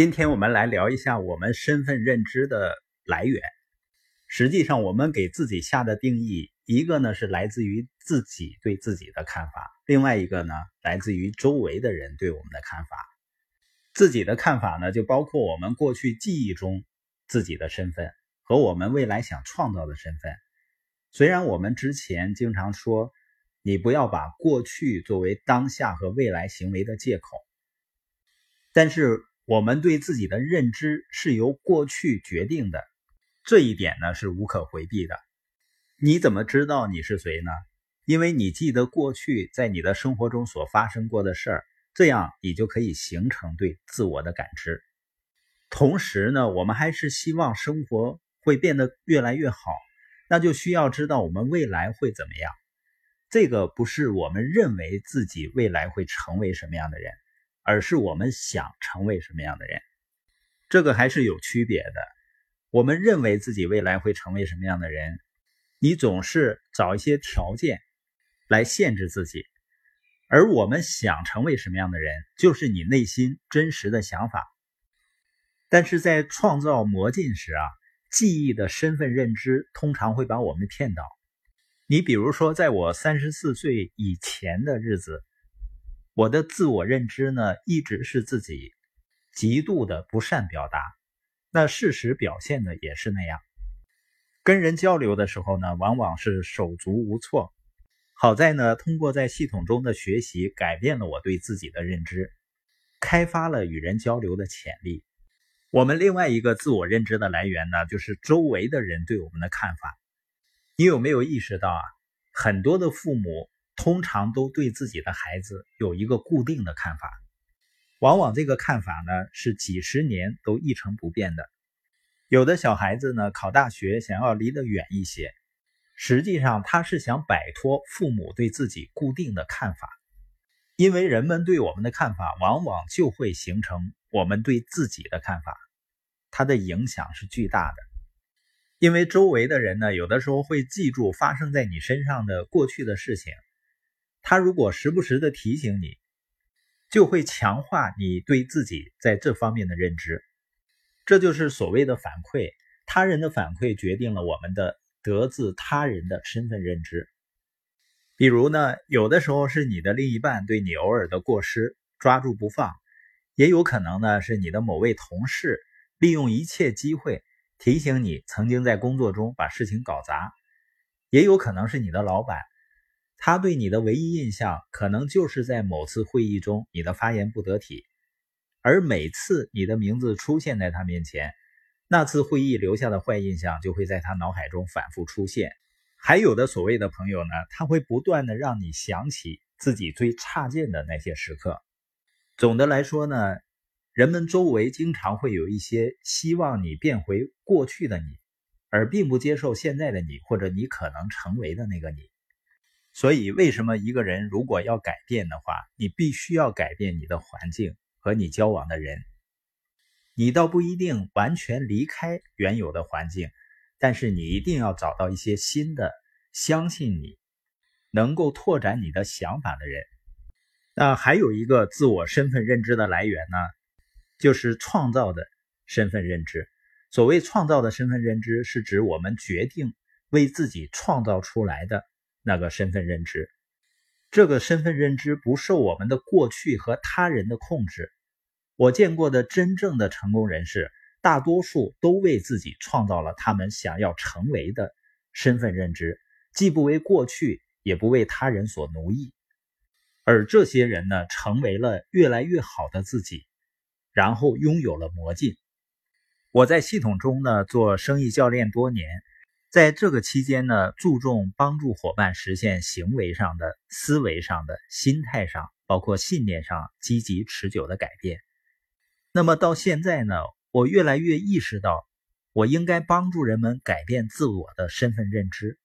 今天我们来聊一下我们身份认知的来源。实际上，我们给自己下的定义，一个呢是来自于自己对自己的看法，另外一个呢来自于周围的人对我们的看法。自己的看法呢，就包括我们过去记忆中自己的身份和我们未来想创造的身份。虽然我们之前经常说，你不要把过去作为当下和未来行为的借口，但是。我们对自己的认知是由过去决定的，这一点呢是无可回避的。你怎么知道你是谁呢？因为你记得过去在你的生活中所发生过的事儿，这样你就可以形成对自我的感知。同时呢，我们还是希望生活会变得越来越好，那就需要知道我们未来会怎么样。这个不是我们认为自己未来会成为什么样的人。而是我们想成为什么样的人，这个还是有区别的。我们认为自己未来会成为什么样的人，你总是找一些条件来限制自己；而我们想成为什么样的人，就是你内心真实的想法。但是在创造魔镜时啊，记忆的身份认知通常会把我们骗倒。你比如说，在我三十四岁以前的日子。我的自我认知呢，一直是自己极度的不善表达，那事实表现的也是那样。跟人交流的时候呢，往往是手足无措。好在呢，通过在系统中的学习，改变了我对自己的认知，开发了与人交流的潜力。我们另外一个自我认知的来源呢，就是周围的人对我们的看法。你有没有意识到啊？很多的父母。通常都对自己的孩子有一个固定的看法，往往这个看法呢是几十年都一成不变的。有的小孩子呢考大学想要离得远一些，实际上他是想摆脱父母对自己固定的看法，因为人们对我们的看法往往就会形成我们对自己的看法，它的影响是巨大的。因为周围的人呢有的时候会记住发生在你身上的过去的事情。他如果时不时的提醒你，就会强化你对自己在这方面的认知。这就是所谓的反馈，他人的反馈决定了我们的得自他人的身份认知。比如呢，有的时候是你的另一半对你偶尔的过失抓住不放，也有可能呢是你的某位同事利用一切机会提醒你曾经在工作中把事情搞砸，也有可能是你的老板。他对你的唯一印象，可能就是在某次会议中你的发言不得体，而每次你的名字出现在他面前，那次会议留下的坏印象就会在他脑海中反复出现。还有的所谓的朋友呢，他会不断的让你想起自己最差劲的那些时刻。总的来说呢，人们周围经常会有一些希望你变回过去的你，而并不接受现在的你，或者你可能成为的那个你。所以，为什么一个人如果要改变的话，你必须要改变你的环境和你交往的人。你倒不一定完全离开原有的环境，但是你一定要找到一些新的、相信你、能够拓展你的想法的人。那还有一个自我身份认知的来源呢，就是创造的身份认知。所谓创造的身份认知，是指我们决定为自己创造出来的。那个身份认知，这个身份认知不受我们的过去和他人的控制。我见过的真正的成功人士，大多数都为自己创造了他们想要成为的身份认知，既不为过去，也不为他人所奴役。而这些人呢，成为了越来越好的自己，然后拥有了魔镜。我在系统中呢做生意教练多年。在这个期间呢，注重帮助伙伴实现行为上的、思维上的、心态上，包括信念上积极持久的改变。那么到现在呢，我越来越意识到，我应该帮助人们改变自我的身份认知，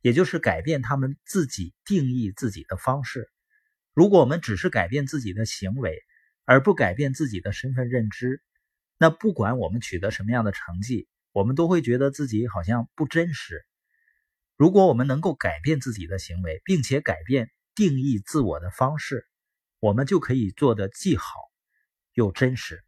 也就是改变他们自己定义自己的方式。如果我们只是改变自己的行为，而不改变自己的身份认知，那不管我们取得什么样的成绩，我们都会觉得自己好像不真实。如果我们能够改变自己的行为，并且改变定义自我的方式，我们就可以做得既好又真实。